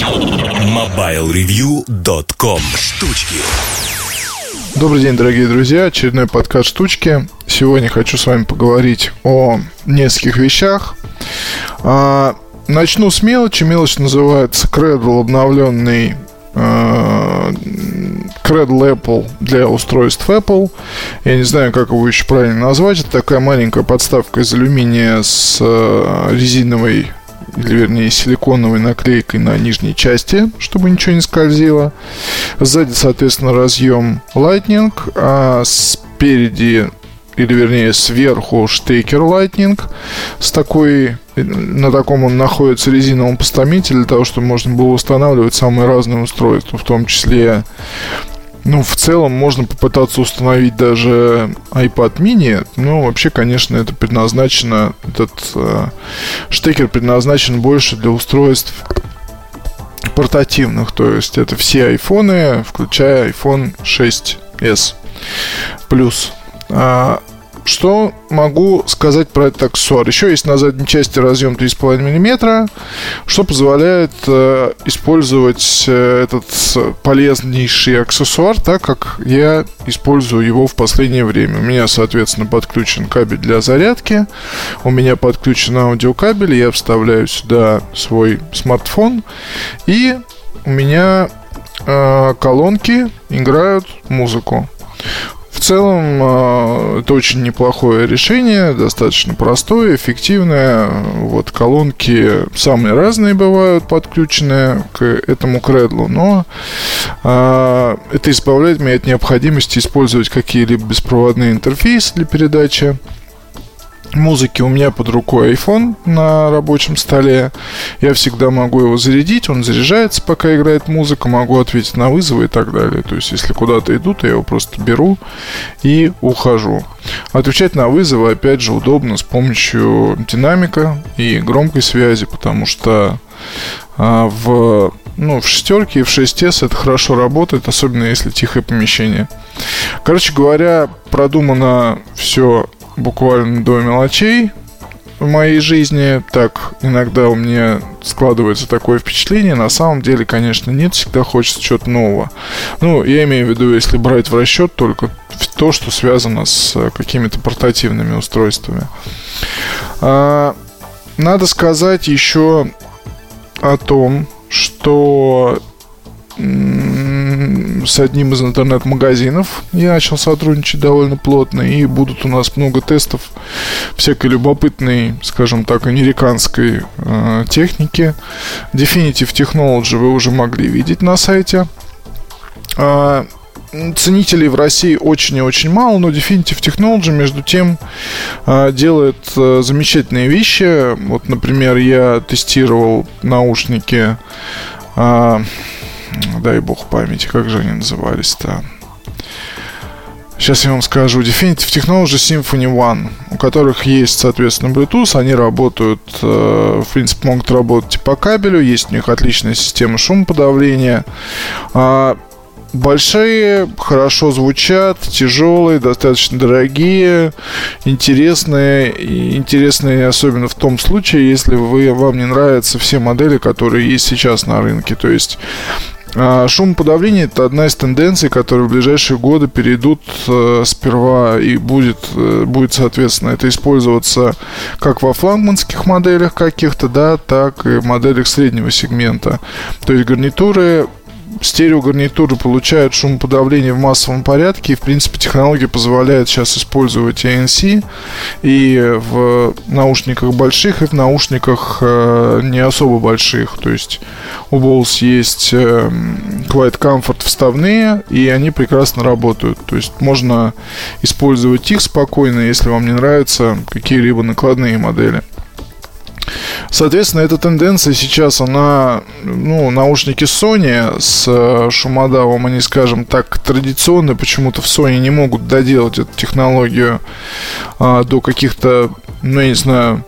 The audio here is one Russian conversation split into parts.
MobileReview.com Штучки Добрый день, дорогие друзья. Очередной подкаст «Штучки». Сегодня хочу с вами поговорить о нескольких вещах. А, начну с мелочи. Мелочь называется Cradle, обновленный а, Cradle Apple для устройств Apple. Я не знаю, как его еще правильно назвать. Это такая маленькая подставка из алюминия с а, резиновой или вернее силиконовой наклейкой на нижней части, чтобы ничего не скользило. Сзади, соответственно, разъем Lightning, а спереди или вернее сверху штекер Lightning с такой на таком он находится резиновом постаменте для того, чтобы можно было устанавливать самые разные устройства, в том числе ну, в целом можно попытаться установить даже iPad mini. Но вообще, конечно, это предназначено, этот э, штекер предназначен больше для устройств портативных. То есть это все айфоны, включая iPhone 6s Плюс. А, что могу сказать про этот аксессуар? Еще есть на задней части разъем 3,5 мм, что позволяет э, использовать э, этот полезнейший аксессуар так, как я использую его в последнее время. У меня, соответственно, подключен кабель для зарядки, у меня подключен аудиокабель, я вставляю сюда свой смартфон, и у меня э, колонки играют музыку. В целом, а, это очень неплохое решение, достаточно простое, эффективное. Вот колонки самые разные бывают подключенные к этому кредлу, но а, это избавляет меня от необходимости использовать какие-либо беспроводные интерфейсы для передачи музыки у меня под рукой iPhone на рабочем столе. Я всегда могу его зарядить, он заряжается, пока играет музыка, могу ответить на вызовы и так далее. То есть, если куда-то иду, то я его просто беру и ухожу. Отвечать на вызовы, опять же, удобно с помощью динамика и громкой связи, потому что а, в ну, в шестерке и в 6S это хорошо работает, особенно если тихое помещение. Короче говоря, продумано все буквально до мелочей в моей жизни. Так, иногда у меня складывается такое впечатление. На самом деле, конечно, нет. Всегда хочется чего-то нового. Ну, я имею в виду, если брать в расчет только то, что связано с какими-то портативными устройствами. А, надо сказать еще о том, что с одним из интернет-магазинов я начал сотрудничать довольно плотно, и будут у нас много тестов всякой любопытной, скажем так, американской э, техники. Definitive Technology вы уже могли видеть на сайте. А, ценителей в России очень и очень мало, но Definitive Technology, между тем, э, делает э, замечательные вещи. Вот, например, я тестировал наушники а, дай бог памяти, как же они назывались-то? Сейчас я вам скажу. Definitive Technology Symphony One, у которых есть, соответственно, Bluetooth. Они работают, э, в принципе, могут работать по кабелю. Есть у них отличная система шумоподавления. А, большие, хорошо звучат, тяжелые, достаточно дорогие, интересные. Интересные особенно в том случае, если вы, вам не нравятся все модели, которые есть сейчас на рынке. То есть шумоподавление это одна из тенденций, которые в ближайшие годы перейдут э, сперва и будет, э, будет, соответственно, это использоваться как во флагманских моделях каких-то, да, так и в моделях среднего сегмента. То есть гарнитуры стереогарнитуры получают шумоподавление в массовом порядке. И, в принципе, технология позволяет сейчас использовать ANC и в наушниках больших, и в наушниках э, не особо больших. То есть у Bose есть э, Quiet Comfort вставные, и они прекрасно работают. То есть можно использовать их спокойно, если вам не нравятся какие-либо накладные модели. Соответственно, эта тенденция сейчас, она, ну, наушники Sony с э, шумодавом, они, скажем так, традиционные, почему-то в Sony не могут доделать эту технологию а, до каких-то, ну, я не знаю,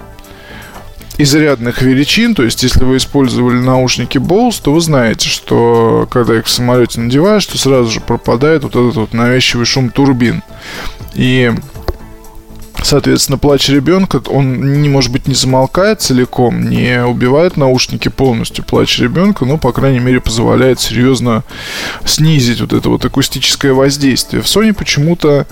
изрядных величин, то есть если вы использовали наушники Bose, то вы знаете, что когда их в самолете надеваешь, то сразу же пропадает вот этот вот навязчивый шум турбин. И Соответственно, плач ребенка, он не может быть не замолкает целиком, не убивает наушники полностью плач ребенка, но, по крайней мере, позволяет серьезно снизить вот это вот акустическое воздействие. В Sony почему-то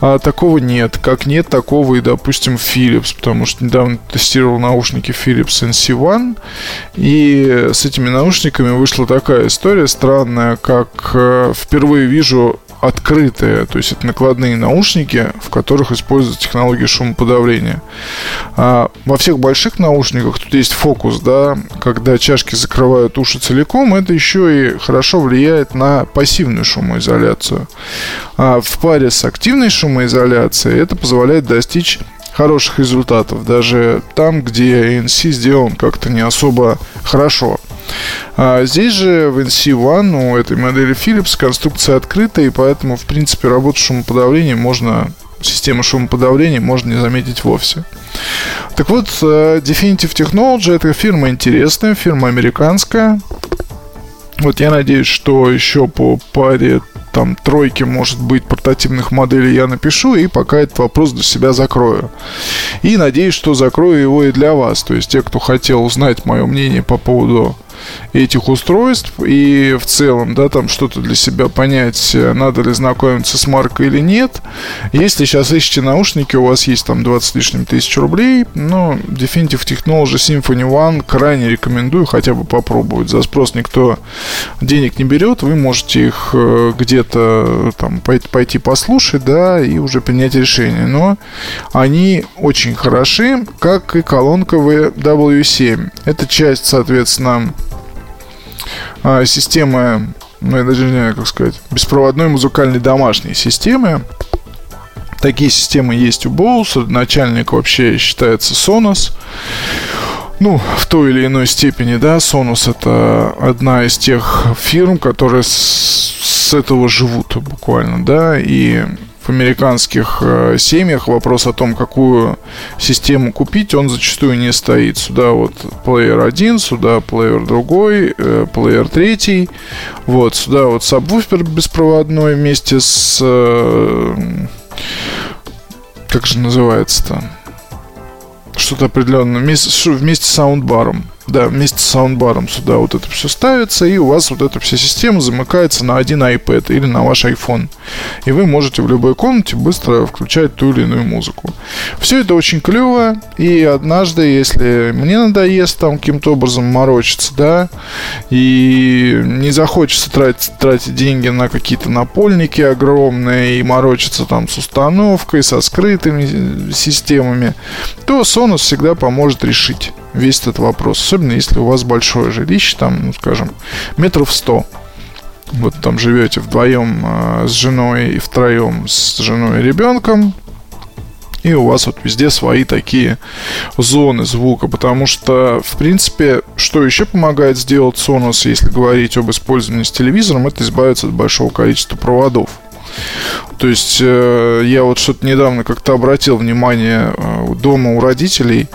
а, такого нет, как нет такого и, допустим, Philips, потому что недавно тестировал наушники Philips NC1, и с этими наушниками вышла такая история странная, как э, впервые вижу открытые, то есть это накладные наушники, в которых используется технология шумоподавления. А во всех больших наушниках тут есть фокус, да, когда чашки закрывают уши целиком, это еще и хорошо влияет на пассивную шумоизоляцию. А в паре с активной шумоизоляцией это позволяет достичь хороших результатов, даже там, где ANC сделан как-то не особо хорошо. А здесь же в NC1 у этой модели Philips конструкция открытая, и поэтому, в принципе, работу шумоподавления можно системы шумоподавления можно не заметить вовсе. Так вот, э, Definitive Technology это фирма интересная, фирма американская. Вот я надеюсь, что еще по паре там тройки, может быть, портативных моделей я напишу, и пока этот вопрос для себя закрою. И надеюсь, что закрою его и для вас. То есть те, кто хотел узнать мое мнение по поводу этих устройств и в целом, да, там что-то для себя понять, надо ли знакомиться с маркой или нет. Если сейчас ищете наушники, у вас есть там 20 с лишним тысяч рублей, но Definitive Technology Symphony One крайне рекомендую хотя бы попробовать. За спрос никто денег не берет, вы можете их э, где-то там пойти, послушать, да, и уже принять решение. Но они очень хороши, как и колонка W7. Это часть, соответственно, системы, ну, я даже не знаю, как сказать, беспроводной музыкальной домашней системы. Такие системы есть у Bose. Начальник вообще считается Sonos. Ну, в той или иной степени, да, Sonos это одна из тех фирм, которые с, с этого живут буквально, да, и в американских э, семьях вопрос о том, какую систему купить, он зачастую не стоит. Сюда вот плеер один, сюда плеер другой, э, плеер третий. Вот, сюда вот сабвуфер беспроводной вместе с... Э, как же называется-то? Что-то определенное. Вместе, вместе с саундбаром. Да, вместе с саундбаром сюда вот это все ставится, и у вас вот эта вся система замыкается на один iPad или на ваш iPhone. И вы можете в любой комнате быстро включать ту или иную музыку. Все это очень клево, и однажды, если мне надоест там каким-то образом морочиться, да, и не захочется тратить, тратить деньги на какие-то напольники огромные и морочиться там с установкой, со скрытыми системами, то Sonos всегда поможет решить весь этот вопрос. Особенно если у вас большое жилище, там, ну, скажем, метров сто. Вот там живете вдвоем э, с женой и втроем с женой и ребенком. И у вас вот везде свои такие зоны звука. Потому что, в принципе, что еще помогает сделать Sonos, если говорить об использовании с телевизором, это избавиться от большого количества проводов. То есть э, я вот что-то недавно как-то обратил внимание э, дома у родителей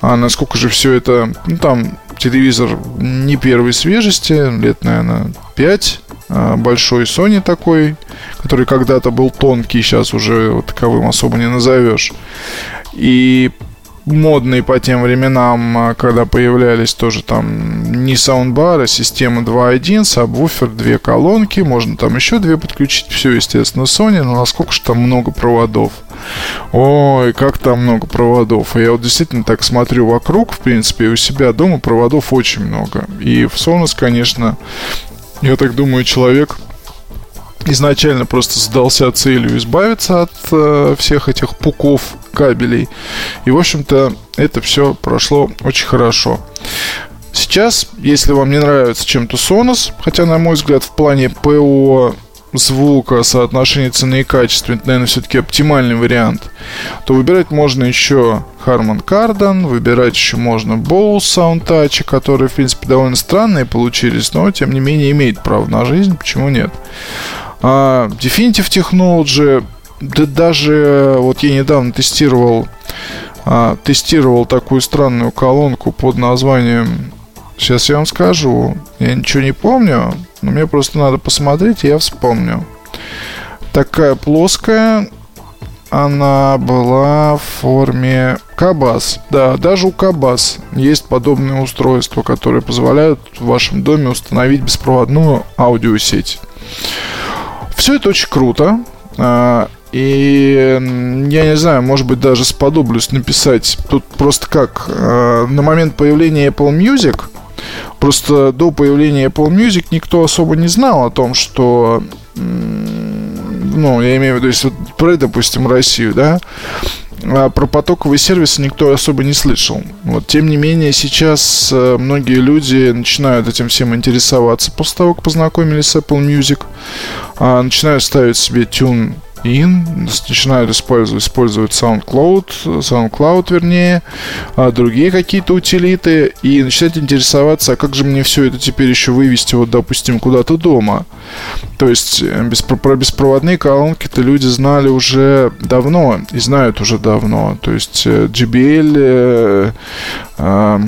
а насколько же все это... Ну, там телевизор не первой свежести, лет, наверное, 5. А, большой Sony такой, который когда-то был тонкий, сейчас уже вот таковым особо не назовешь. И модные по тем временам, а, когда появлялись тоже там не саундбары, система 2.1, сабвуфер, две колонки, можно там еще две подключить, все, естественно, Sony, но насколько же там много проводов. Ой, как там много проводов. Я вот действительно так смотрю вокруг, в принципе, у себя дома проводов очень много. И в Sonos, конечно, я так думаю, человек изначально просто задался целью избавиться от э, всех этих пуков кабелей. И, в общем-то, это все прошло очень хорошо. Сейчас, если вам не нравится чем-то Sonos, хотя, на мой взгляд, в плане ПО звука, соотношение цены и качества, это, наверное, все-таки оптимальный вариант, то выбирать можно еще Harman Kardon, выбирать еще можно Bose Soundtouch, которые, в принципе, довольно странные получились, но, тем не менее, имеет право на жизнь, почему нет. А Definitive Technology, да даже вот я недавно тестировал а, тестировал такую странную колонку под названием Сейчас я вам скажу. Я ничего не помню, но мне просто надо посмотреть, и я вспомню. Такая плоская, она была в форме Кабас. Да, даже у Кабас есть подобные устройства, которые позволяют в вашем доме установить беспроводную аудиосеть. Все это очень круто. А, и я не знаю, может быть, даже сподоблюсь написать. Тут просто как а, на момент появления Apple Music Просто до появления Apple Music никто особо не знал о том, что ну, я имею в виду, если про, допустим, Россию, да, про потоковый сервис никто особо не слышал. Вот, тем не менее, сейчас э, многие люди начинают этим всем интересоваться после того, как познакомились с Apple Music, а, начинают ставить себе тюн in, начинают использовать, использовать SoundCloud, SoundCloud вернее, а другие какие-то утилиты, и начинают интересоваться, а как же мне все это теперь еще вывести, вот, допустим, куда-то дома. То есть э, беспро- про беспроводные колонки-то люди знали уже давно, и знают уже давно. То есть э, э,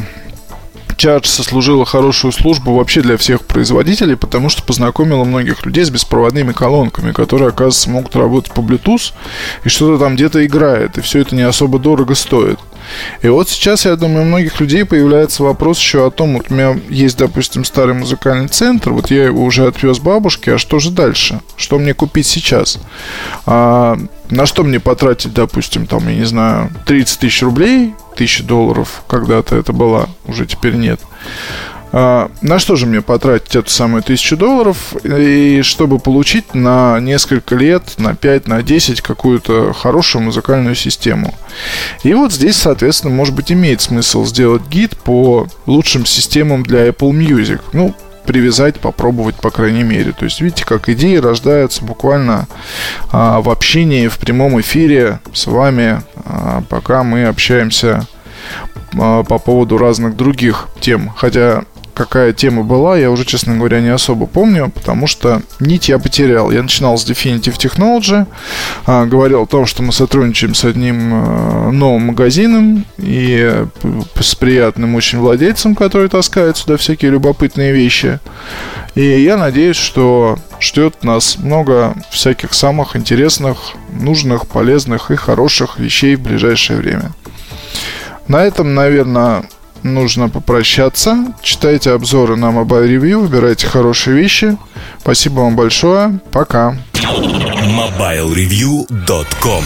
Charge сослужила хорошую службу вообще для всех производителей, потому что познакомила многих людей с беспроводными колонками, которые, оказывается, могут работать по Bluetooth и что-то там где-то играет, и все это не особо дорого стоит. И вот сейчас, я думаю, у многих людей появляется вопрос еще о том, вот у меня есть, допустим, старый музыкальный центр, вот я его уже отвез бабушке, а что же дальше? Что мне купить сейчас? А, на что мне потратить, допустим, там, я не знаю, 30 тысяч рублей, тысячи долларов когда-то это была, уже теперь нет. А, на что же мне потратить эту самую тысячу долларов, и чтобы получить на несколько лет, на 5, на 10 какую-то хорошую музыкальную систему. И вот здесь, соответственно, может быть, имеет смысл сделать гид по лучшим системам для Apple Music. Ну, привязать, попробовать, по крайней мере. То есть, видите, как идеи рождаются буквально а, в общении, в прямом эфире с вами, а, пока мы общаемся а, по поводу разных других тем. Хотя какая тема была, я уже, честно говоря, не особо помню, потому что нить я потерял. Я начинал с Definitive Technology, а, говорил о том, что мы сотрудничаем с одним а, новым магазином и с приятным очень владельцем, который таскает сюда всякие любопытные вещи. И я надеюсь, что ждет нас много всяких самых интересных, нужных, полезных и хороших вещей в ближайшее время. На этом, наверное, нужно попрощаться. Читайте обзоры на Mobile Review, выбирайте хорошие вещи. Спасибо вам большое. Пока. MobileReview.com